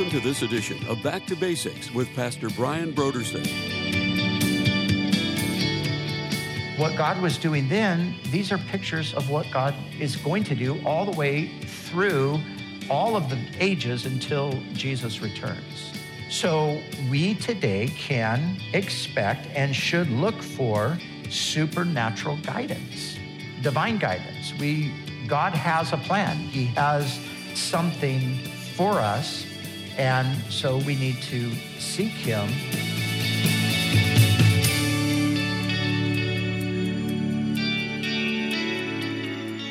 Welcome to this edition of Back to Basics with Pastor Brian Brodersen. What God was doing then, these are pictures of what God is going to do all the way through all of the ages until Jesus returns. So we today can expect and should look for supernatural guidance, divine guidance. We God has a plan. He has something for us, and so we need to seek him.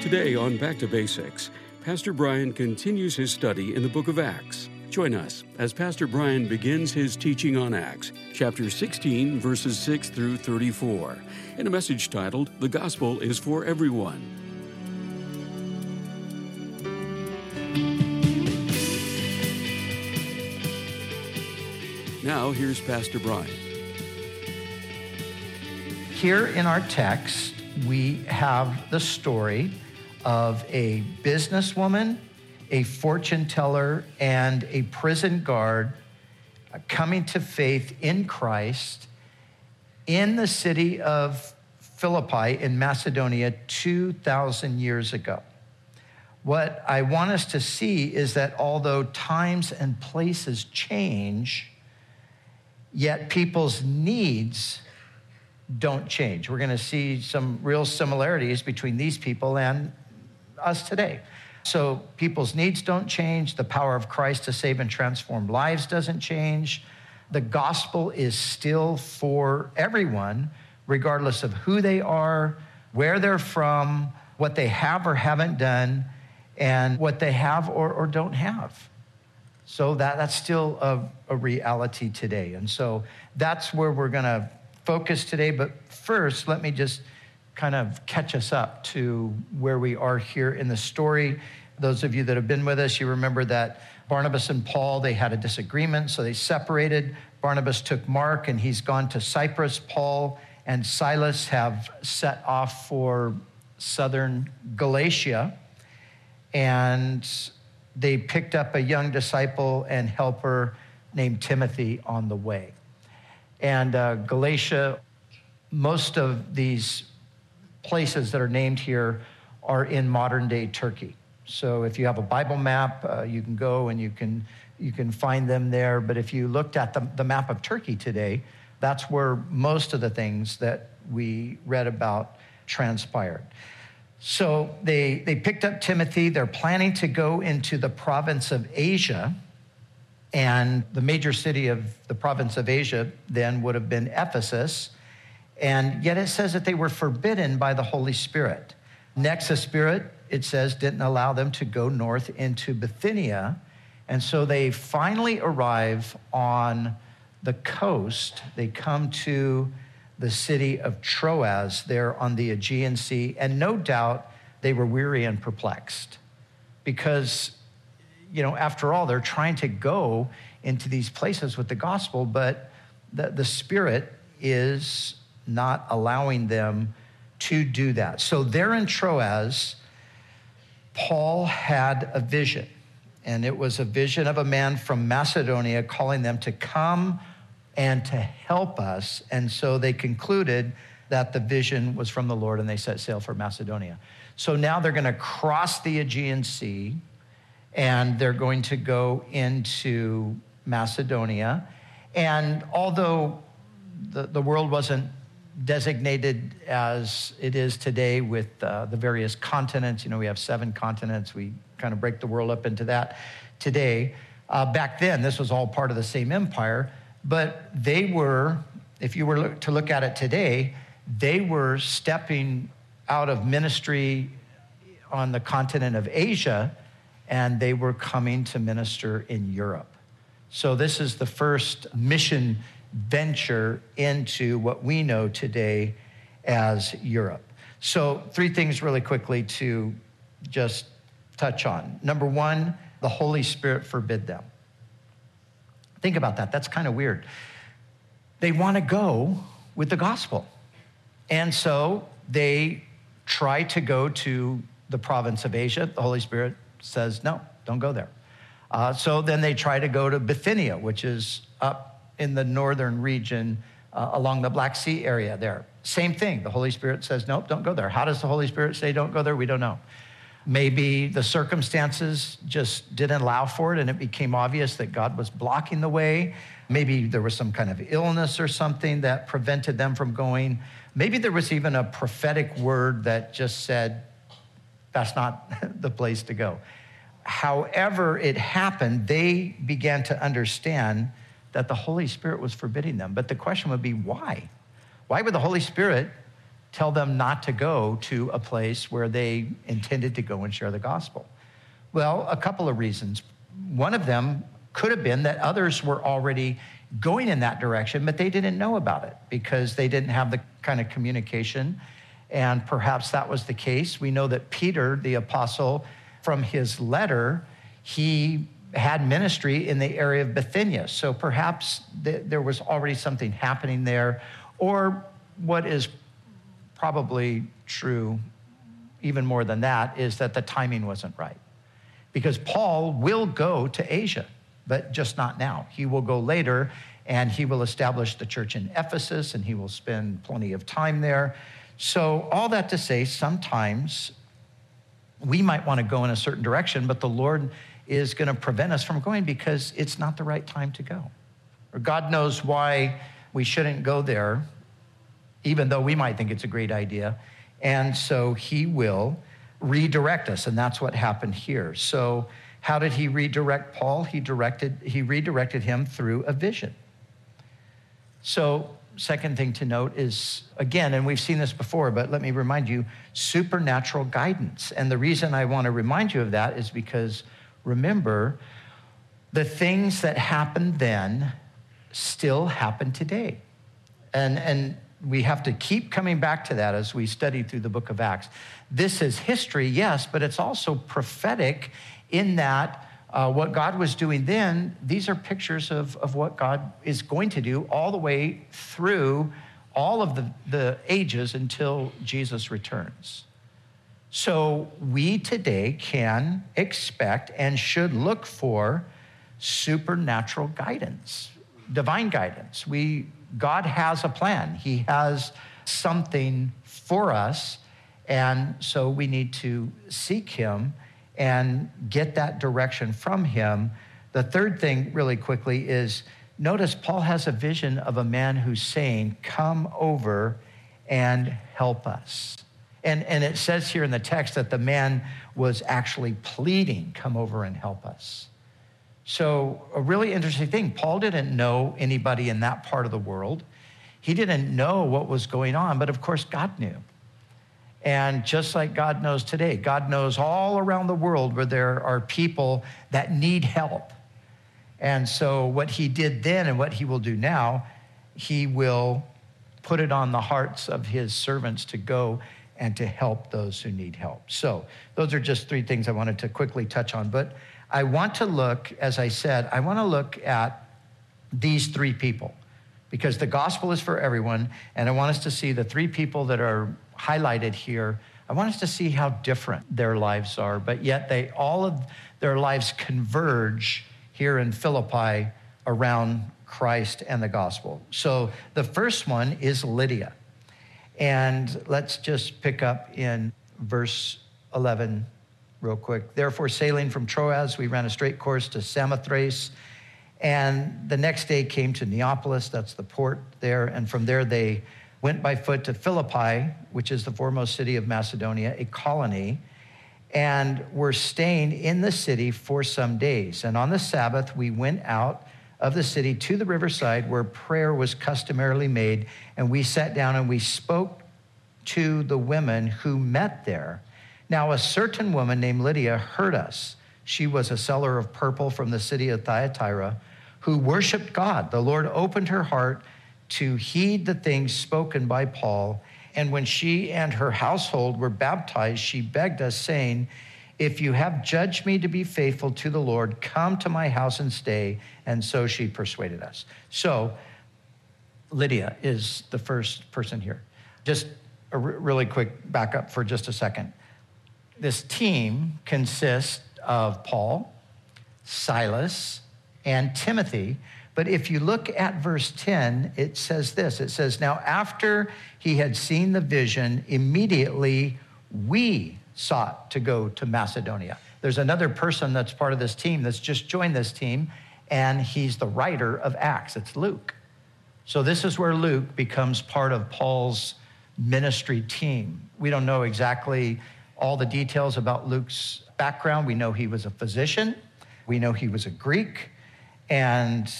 Today on Back to Basics, Pastor Brian continues his study in the book of Acts. Join us as Pastor Brian begins his teaching on Acts, chapter 16, verses 6 through 34, in a message titled The Gospel is for Everyone. Now, here's Pastor Brian. Here in our text, we have the story of a businesswoman a fortune teller, and a prison guard coming to faith in Christ in the city of Philippi in Macedonia 2,000 years ago. What I want us to see is that although times and places change, yet people's needs don't change. We're going to see some real similarities between these people and us today. So people's needs don't change. The power of Christ to save and transform lives doesn't change. The gospel is still for everyone, regardless of who they are, where they're from, what they have or haven't done, and what they have or, or don't have. So that, that's still a, a reality today. And so that's where we're going to focus today. But first, let me just kind of catch us up to where we are here in the story. Those of you that have been with us, you remember that Barnabas and Paul, they had a disagreement, so they separated. Barnabas took Mark and he's gone to Cyprus. Paul and Silas have set off for southern Galatia. And they picked up a young disciple and helper named Timothy on the way. And uh, Galatia, most of these places that are named here are in modern day Turkey. So if you have a Bible map, uh, you can go and you can, you can find them there. But if you looked at the, the map of Turkey today, that's where most of the things that we read about transpired. So they, they picked up Timothy. They're planning to go into the province of Asia. And the major city of the province of Asia then would have been Ephesus. And yet it says that they were forbidden by the Holy Spirit. Next, the Spirit, it says, didn't allow them to go north into Bithynia. And so they finally arrive on the coast. They come to the city of Troas there on the Aegean Sea. And no doubt they were weary and perplexed because, you know, after all, they're trying to go into these places with the gospel, but the, the Spirit is not allowing them to do that. So they're in Troas. Paul had a vision, and it was a vision of a man from Macedonia calling them to come and to help us. And so they concluded that the vision was from the Lord, and they set sail for Macedonia. So now they're going to cross the Aegean Sea, and they're going to go into Macedonia. And although the, the world wasn't designated as it is today with uh, the various continents. You know, we have seven continents. We kind of break the world up into that today. Uh, back then, this was all part of the same empire, but they were, if you were to look at it today, they were stepping out of ministry on the continent of Asia and they were coming to minister in Europe. So, this is the first mission venture into what we know today as Europe. So, three things really quickly to just touch on. Number one, the Holy Spirit forbid them. Think about that. That's kind of weird. They want to go with the gospel. And so they try to go to the province of Asia. The Holy Spirit says, no, don't go there. Uh, so then they try to go to Bithynia, which is up in the northern region uh, along the Black Sea area there. Same thing. The Holy Spirit says, nope, don't go there. How does the Holy Spirit say don't go there? We don't know. Maybe the circumstances just didn't allow for it and it became obvious that God was blocking the way. Maybe there was some kind of illness or something that prevented them from going. Maybe there was even a prophetic word that just said, that's not the place to go. However, it happened, they began to understand that the Holy Spirit was forbidding them. But the question would be why? Why would the Holy Spirit tell them not to go to a place where they intended to go and share the gospel? Well, a couple of reasons. One of them could have been that others were already going in that direction, but they didn't know about it because they didn't have the kind of communication. And perhaps that was the case. We know that Peter, the apostle, from his letter, he had ministry in the area of Bithynia. So perhaps th- there was already something happening there. Or what is probably true, even more than that, is that the timing wasn't right. Because Paul will go to Asia, but just not now. He will go later and he will establish the church in Ephesus and he will spend plenty of time there. So, all that to say, sometimes we might want to go in a certain direction, but the Lord is going to prevent us from going because it's not the right time to go. Or God knows why we shouldn't go there, even though we might think it's a great idea. And so he will redirect us. And that's what happened here. So, how did he redirect Paul? He directed, he redirected him through a vision. So, second thing to note is again, and we've seen this before, but let me remind you supernatural guidance. And the reason I want to remind you of that is because remember, the things that happened then still happen today. And, and we have to keep coming back to that as we study through the book of Acts. This is history, yes, but it's also prophetic in that uh, what God was doing then, these are pictures of, of what God is going to do all the way through all of the, the ages until Jesus returns. So we today can expect and should look for supernatural guidance, divine guidance. We, God has a plan, He has something for us. And so we need to seek Him and get that direction from him. The third thing, really quickly, is notice Paul has a vision of a man who's saying, Come over and help us. And, and it says here in the text that the man was actually pleading, Come over and help us. So, a really interesting thing Paul didn't know anybody in that part of the world. He didn't know what was going on, but of course, God knew. And just like God knows today, God knows all around the world where there are people that need help. And so, what he did then and what he will do now, he will put it on the hearts of his servants to go and to help those who need help. So, those are just three things I wanted to quickly touch on. But I want to look, as I said, I want to look at these three people because the gospel is for everyone. And I want us to see the three people that are highlighted here, I want us to see how different their lives are, but yet they all of their lives converge here in Philippi around Christ and the gospel. So the first one is Lydia. And let's just pick up in verse 11 real quick. Therefore, sailing from Troas, we ran a straight course to Samothrace. And the next day came to Neapolis, that's the port there. And from there, they went by foot to Philippi, which is the foremost city of Macedonia, a colony, and were staying in the city for some days. And on the Sabbath, we went out of the city to the riverside where prayer was customarily made, and we sat down and we spoke to the women who met there. Now, a certain woman named Lydia heard us. She was a seller of purple from the city of Thyatira who worshiped God. The Lord opened her heart to heed the things spoken by Paul. And when she and her household were baptized, she begged us, saying, If you have judged me to be faithful to the Lord, come to my house and stay. And so she persuaded us. So Lydia is the first person here. Just a really quick backup for just a second. This team consists of Paul, Silas, and Timothy. But if you look at verse 10, it says this it says, Now after he had seen the vision, immediately we sought to go to Macedonia. There's another person that's part of this team that's just joined this team, and he's the writer of Acts. It's Luke. So this is where Luke becomes part of Paul's ministry team. We don't know exactly all the details about Luke's background. We know he was a physician, we know he was a Greek, and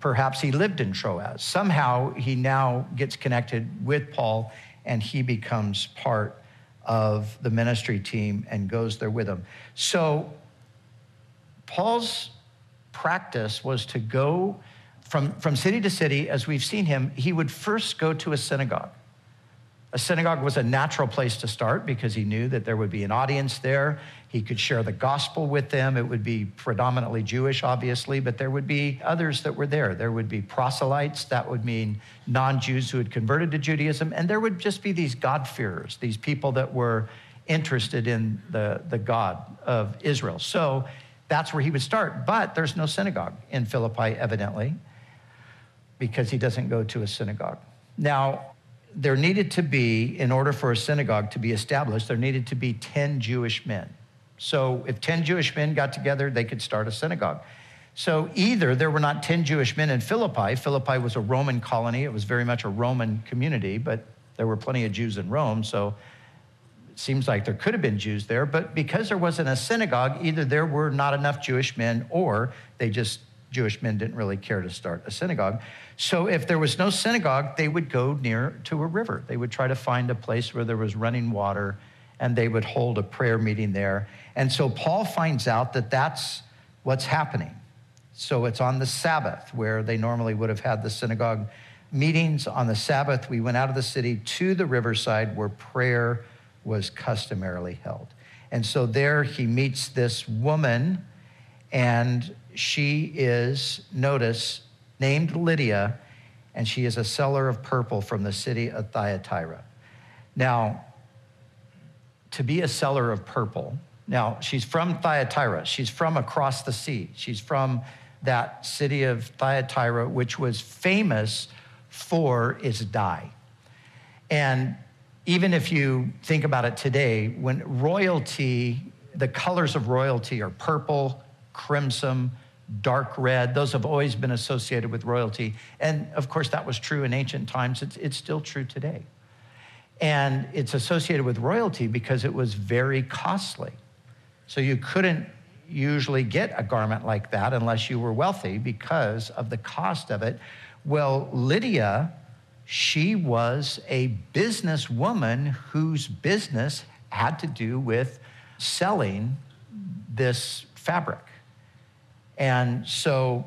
perhaps he lived in Troas. Somehow he now gets connected with Paul and he becomes part of the ministry team and goes there with him. So Paul's practice was to go from, from city to city, as we've seen him, he would first go to a synagogue. A synagogue was a natural place to start because he knew that there would be an audience there. He could share the gospel with them. It would be predominantly Jewish, obviously, but there would be others that were there. There would be proselytes, that would mean non Jews who had converted to Judaism, and there would just be these God-fearers, these people that were interested in the, the God of Israel. So that's where he would start. But there's no synagogue in Philippi, evidently, because he doesn't go to a synagogue. Now, there needed to be, in order for a synagogue to be established, there needed to be 10 Jewish men. So if 10 Jewish men got together, they could start a synagogue. So either there were not 10 Jewish men in Philippi, Philippi was a Roman colony, it was very much a Roman community, but there were plenty of Jews in Rome, so it seems like there could have been Jews there, but because there wasn't a synagogue, either there were not enough Jewish men or they just, Jewish men didn't really care to start a synagogue. So if there was no synagogue, they would go near to a river. They would try to find a place where there was running water and they would hold a prayer meeting there. And so Paul finds out that that's what's happening. So it's on the Sabbath where they normally would have had the synagogue meetings. On the Sabbath, we went out of the city to the riverside where prayer was customarily held. And so there he meets this woman, and she is, notice, named Lydia, and she is a seller of purple from the city of Thyatira. Now, to be a seller of purple, now she's from Thyatira. She's from across the sea. She's from that city of Thyatira, which was famous for its dye. And even if you think about it today, when royalty, the colors of royalty are purple, crimson, dark red. Those have always been associated with royalty. And of course, that was true in ancient times. It's, it's still true today. And it's associated with royalty because it was very costly. So you couldn't usually get a garment like that unless you were wealthy because of the cost of it. Well, Lydia, she was a businesswoman whose business had to do with selling this fabric. And so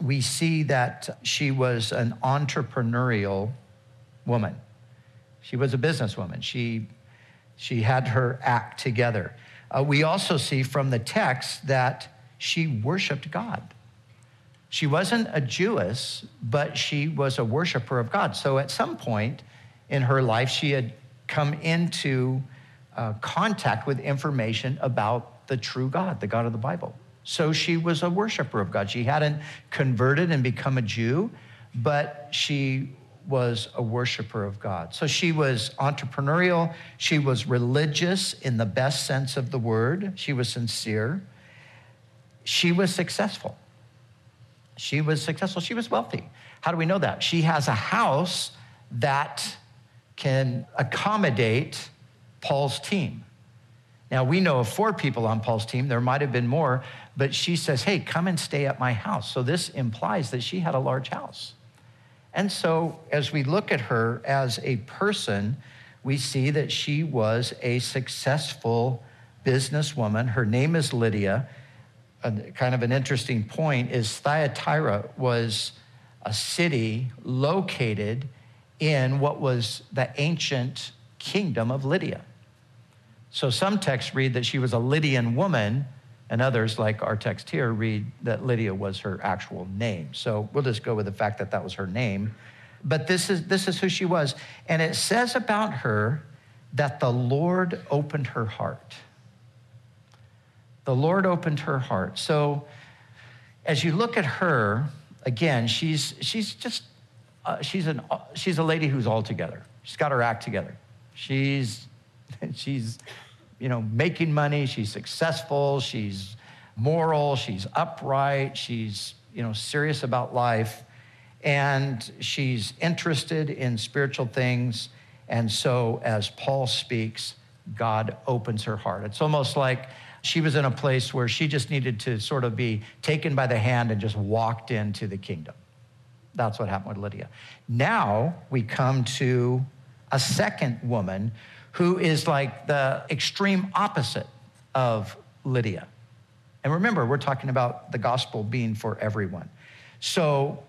we see that she was an entrepreneurial woman. She was a businesswoman. She, she had her act together. Uh, we also see from the text that she worshiped God. She wasn't a Jewess, but she was a worshiper of God. So at some point in her life, she had come into uh, contact with information about the true God, the God of the Bible. So she was a worshiper of God. She hadn't converted and become a Jew, but she was a worshiper of God. So she was entrepreneurial. She was religious in the best sense of the word. She was sincere. She was successful. She was successful. She was wealthy. How do we know that? She has a house that can accommodate Paul's team. Now, we know of four people on Paul's team. There might have been more, but she says, Hey, come and stay at my house. So this implies that she had a large house. And so as we look at her as a person, we see that she was a successful businesswoman. Her name is Lydia. A, kind of an interesting point is Thyatira was a city located in what was the ancient kingdom of Lydia. So some texts read that she was a Lydian woman, and others, like our text here, read that Lydia was her actual name. So we'll just go with the fact that that was her name. But this is, this is who she was. And it says about her that the Lord opened her heart. The Lord opened her heart. So as you look at her, again, she's, she's just, uh, she's, an, she's a lady who's all together. She's got her act together. She's, she's, you know, making money. She's successful. She's moral. She's upright. She's, you know, serious about life. And she's interested in spiritual things. And so, as Paul speaks, God opens her heart. It's almost like she was in a place where she just needed to sort of be taken by the hand and just walked into the kingdom. That's what happened with Lydia. Now we come to a second woman who is like the extreme opposite of Lydia. And remember, we're talking about the gospel being for everyone. So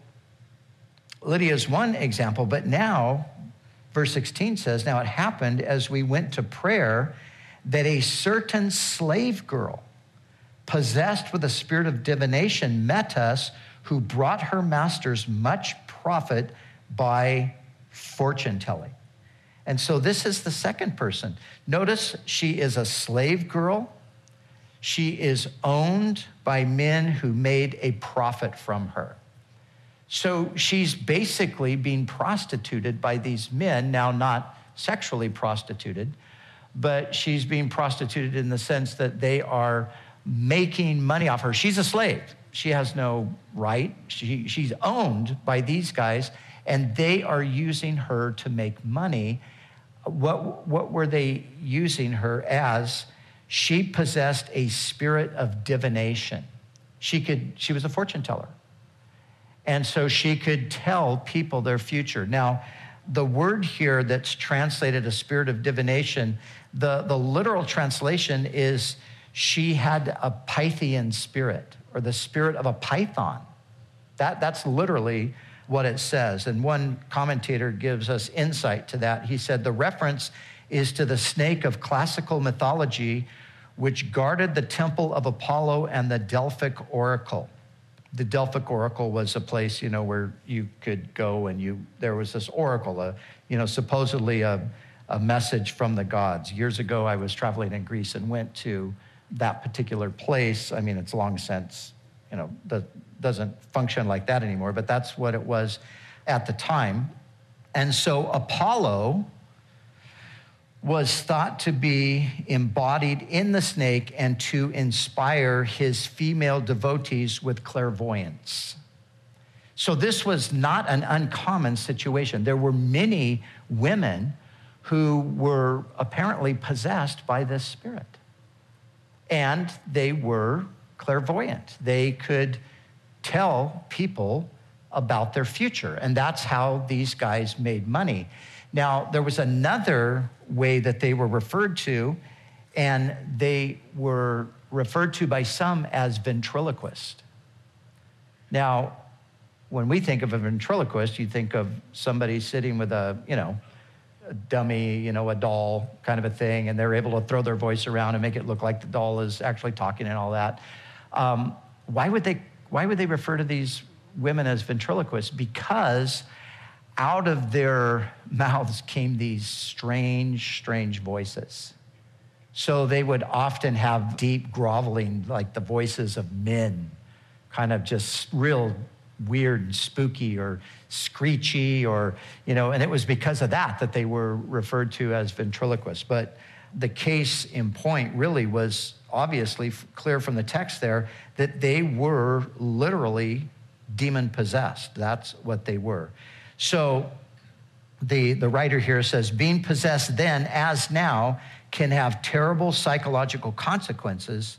Lydia is one example, but now, verse 16 says, Now it happened as we went to prayer that a certain slave girl, possessed with a spirit of divination, met us, who brought her masters much profit by fortune telling. And so this is the second person. Notice she is a slave girl. She is owned by men who made a profit from her. So she's basically being prostituted by these men, now not sexually prostituted, but she's being prostituted in the sense that they are making money off her. She's a slave. She has no right. She, she's owned by these guys, and they are using her to make money. What, what were they using her as? She possessed a spirit of divination. She, could, she was a fortune teller. And so she could tell people their future. Now, the word here that's translated a spirit of divination, the, the literal translation is she had a Pythian spirit or the spirit of a python. That, that's literally what it says. And one commentator gives us insight to that. He said the reference is to the snake of classical mythology, which guarded the temple of Apollo and the Delphic oracle the Delphic oracle was a place, you know, where you could go and you there was this oracle, a, you know, supposedly a, a message from the gods. Years ago, I was traveling in Greece and went to that particular place. I mean, it's long since, you know, the, doesn't function like that anymore, but that's what it was at the time. And so Apollo was thought to be embodied in the snake and to inspire his female devotees with clairvoyance. So, this was not an uncommon situation. There were many women who were apparently possessed by this spirit. And they were clairvoyant. They could tell people about their future. And that's how these guys made money. Now, there was another way that they were referred to, and they were referred to by some as ventriloquist. Now, when we think of a ventriloquist, you think of somebody sitting with a, you know, a dummy, you know, a doll kind of a thing, and they're able to throw their voice around and make it look like the doll is actually talking and all that. Um, why would they? Why would they refer to these women as ventriloquists? Because out of their mouths came these strange, strange voices. So they would often have deep groveling, like the voices of men, kind of just real weird and spooky or screechy or, you know, and it was because of that that they were referred to as ventriloquists. But the case in point really was obviously clear from the text there that they were literally demon possessed. That's what they were. So the, the writer here says, being possessed then, as now, can have terrible psychological consequences.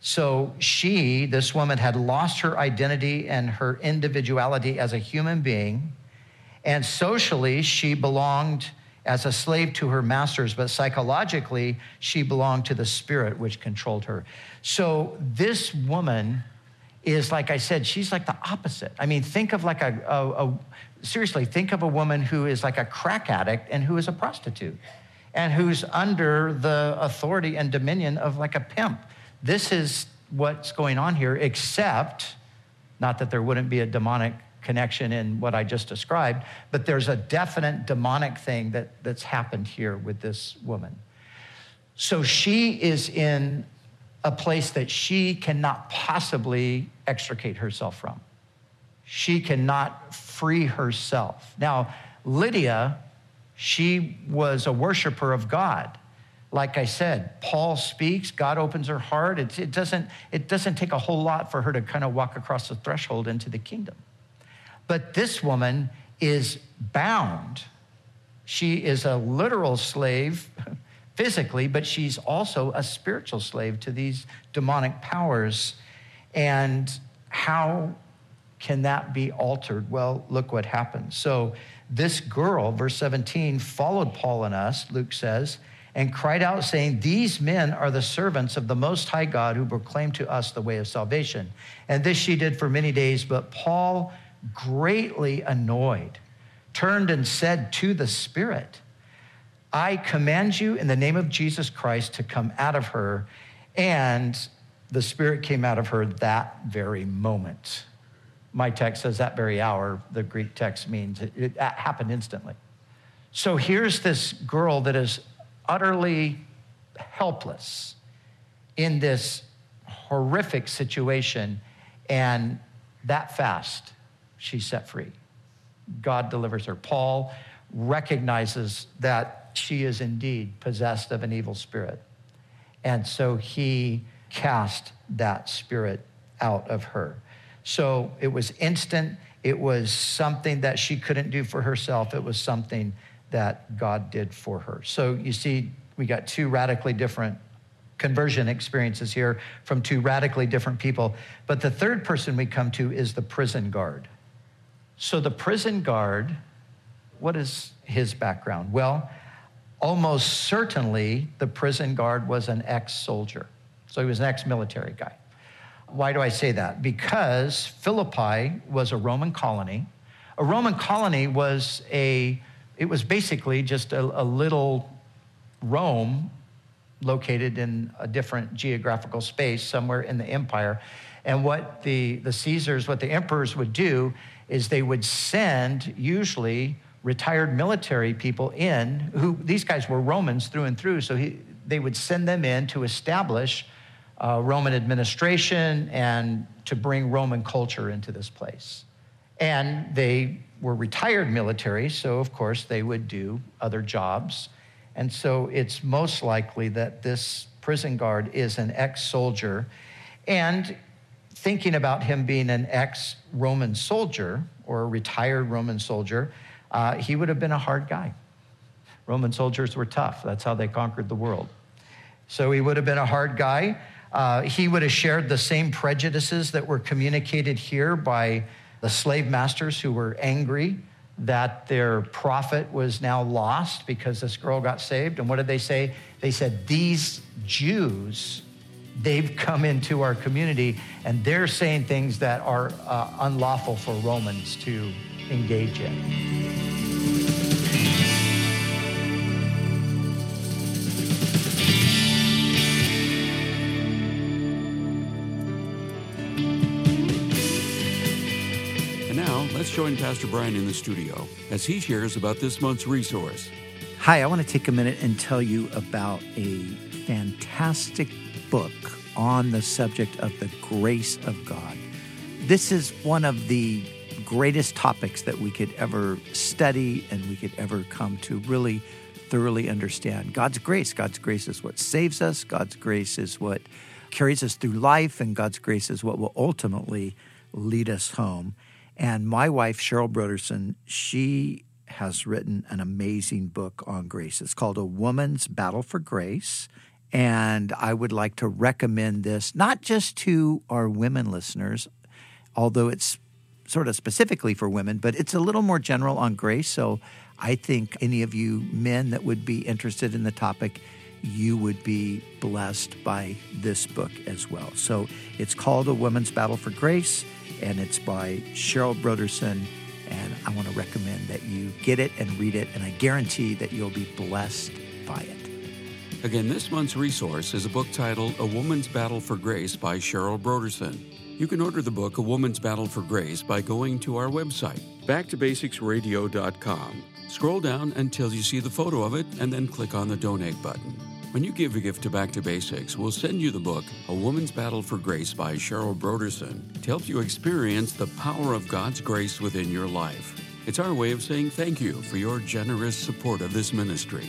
So she, this woman, had lost her identity and her individuality as a human being. And socially, she belonged as a slave to her masters, but psychologically, she belonged to the spirit which controlled her. So this woman is, like I said, she's like the opposite. I mean, think of like a, a, a seriously, think of a woman who is like a crack addict and who is a prostitute and who's under the authority and dominion of like a pimp. This is what's going on here, except not that there wouldn't be a demonic connection in what I just described, but there's a definite demonic thing that, that's happened here with this woman. So she is in a place that she cannot possibly extricate herself from. She cannot free herself. Now, Lydia, she was a worshiper of God. Like I said, Paul speaks, God opens her heart. It, it, doesn't, it doesn't take a whole lot for her to kind of walk across the threshold into the kingdom. But this woman is bound. She is a literal slave physically, but she's also a spiritual slave to these demonic powers. And how can that be altered? Well, look what happens. So, this girl, verse 17, followed Paul and us, Luke says, and cried out, saying, These men are the servants of the Most High God who proclaim to us the way of salvation. And this she did for many days, but Paul, greatly annoyed, turned and said to the Spirit, I command you in the name of Jesus Christ to come out of her. And the Spirit came out of her that very moment. My text says that very hour. The Greek text means it, it happened instantly. So here's this girl that is utterly helpless in this horrific situation. And that fast, she's set free. God delivers her. Paul recognizes that she is indeed possessed of an evil spirit. And so he cast that spirit out of her. So it was instant. It was something that she couldn't do for herself. It was something that God did for her. So you see, we got two radically different conversion experiences here from two radically different people. But the third person we come to is the prison guard. So the prison guard, what is his background? Well, almost certainly the prison guard was an ex soldier. So he was an ex military guy. Why do I say that? Because Philippi was a Roman colony. A Roman colony was a it was basically just a, a little Rome located in a different geographical space somewhere in the empire. And what the, the Caesars, what the emperors would do is they would send usually retired military people in who these guys were Romans through and through. So he, they would send them in to establish uh, Roman administration and to bring Roman culture into this place. And they were retired military, so of course they would do other jobs. And so it's most likely that this prison guard is an ex soldier. And thinking about him being an ex Roman soldier or a retired Roman soldier, uh, he would have been a hard guy. Roman soldiers were tough, that's how they conquered the world. So he would have been a hard guy. Uh, he would have shared the same prejudices that were communicated here by the slave masters who were angry that their profit was now lost because this girl got saved. And what did they say? They said, These Jews, they've come into our community and they're saying things that are uh, unlawful for Romans to engage in. And now, let's join Pastor Brian in the studio as he shares about this month's resource. Hi, I want to take a minute and tell you about a fantastic book on the subject of the grace of God. This is one of the greatest topics that we could ever study and we could ever come to really thoroughly understand. God's grace. God's grace is what saves us, God's grace is what carries us through life, and God's grace is what will ultimately lead us home. And my wife, Cheryl Brodersen, she has written an amazing book on grace. It's called A Woman's Battle for Grace. And I would like to recommend this not just to our women listeners, although it's sort of specifically for women, but it's a little more general on grace. So I think any of you men that would be interested in the topic, you would be blessed by this book as well. So it's called A Woman's Battle for Grace and it's by Cheryl Brodersen. And I want to recommend that you get it and read it, and I guarantee that you'll be blessed by it. Again, this month's resource is a book titled A Woman's Battle for Grace by Cheryl Brodersen. You can order the book A Woman's Battle for Grace by going to our website, backtobasicsradio.com. Scroll down until you see the photo of it and then click on the donate button. When you give a gift to Back to Basics, we'll send you the book, A Woman's Battle for Grace by Cheryl Brodersen, to help you experience the power of God's grace within your life. It's our way of saying thank you for your generous support of this ministry.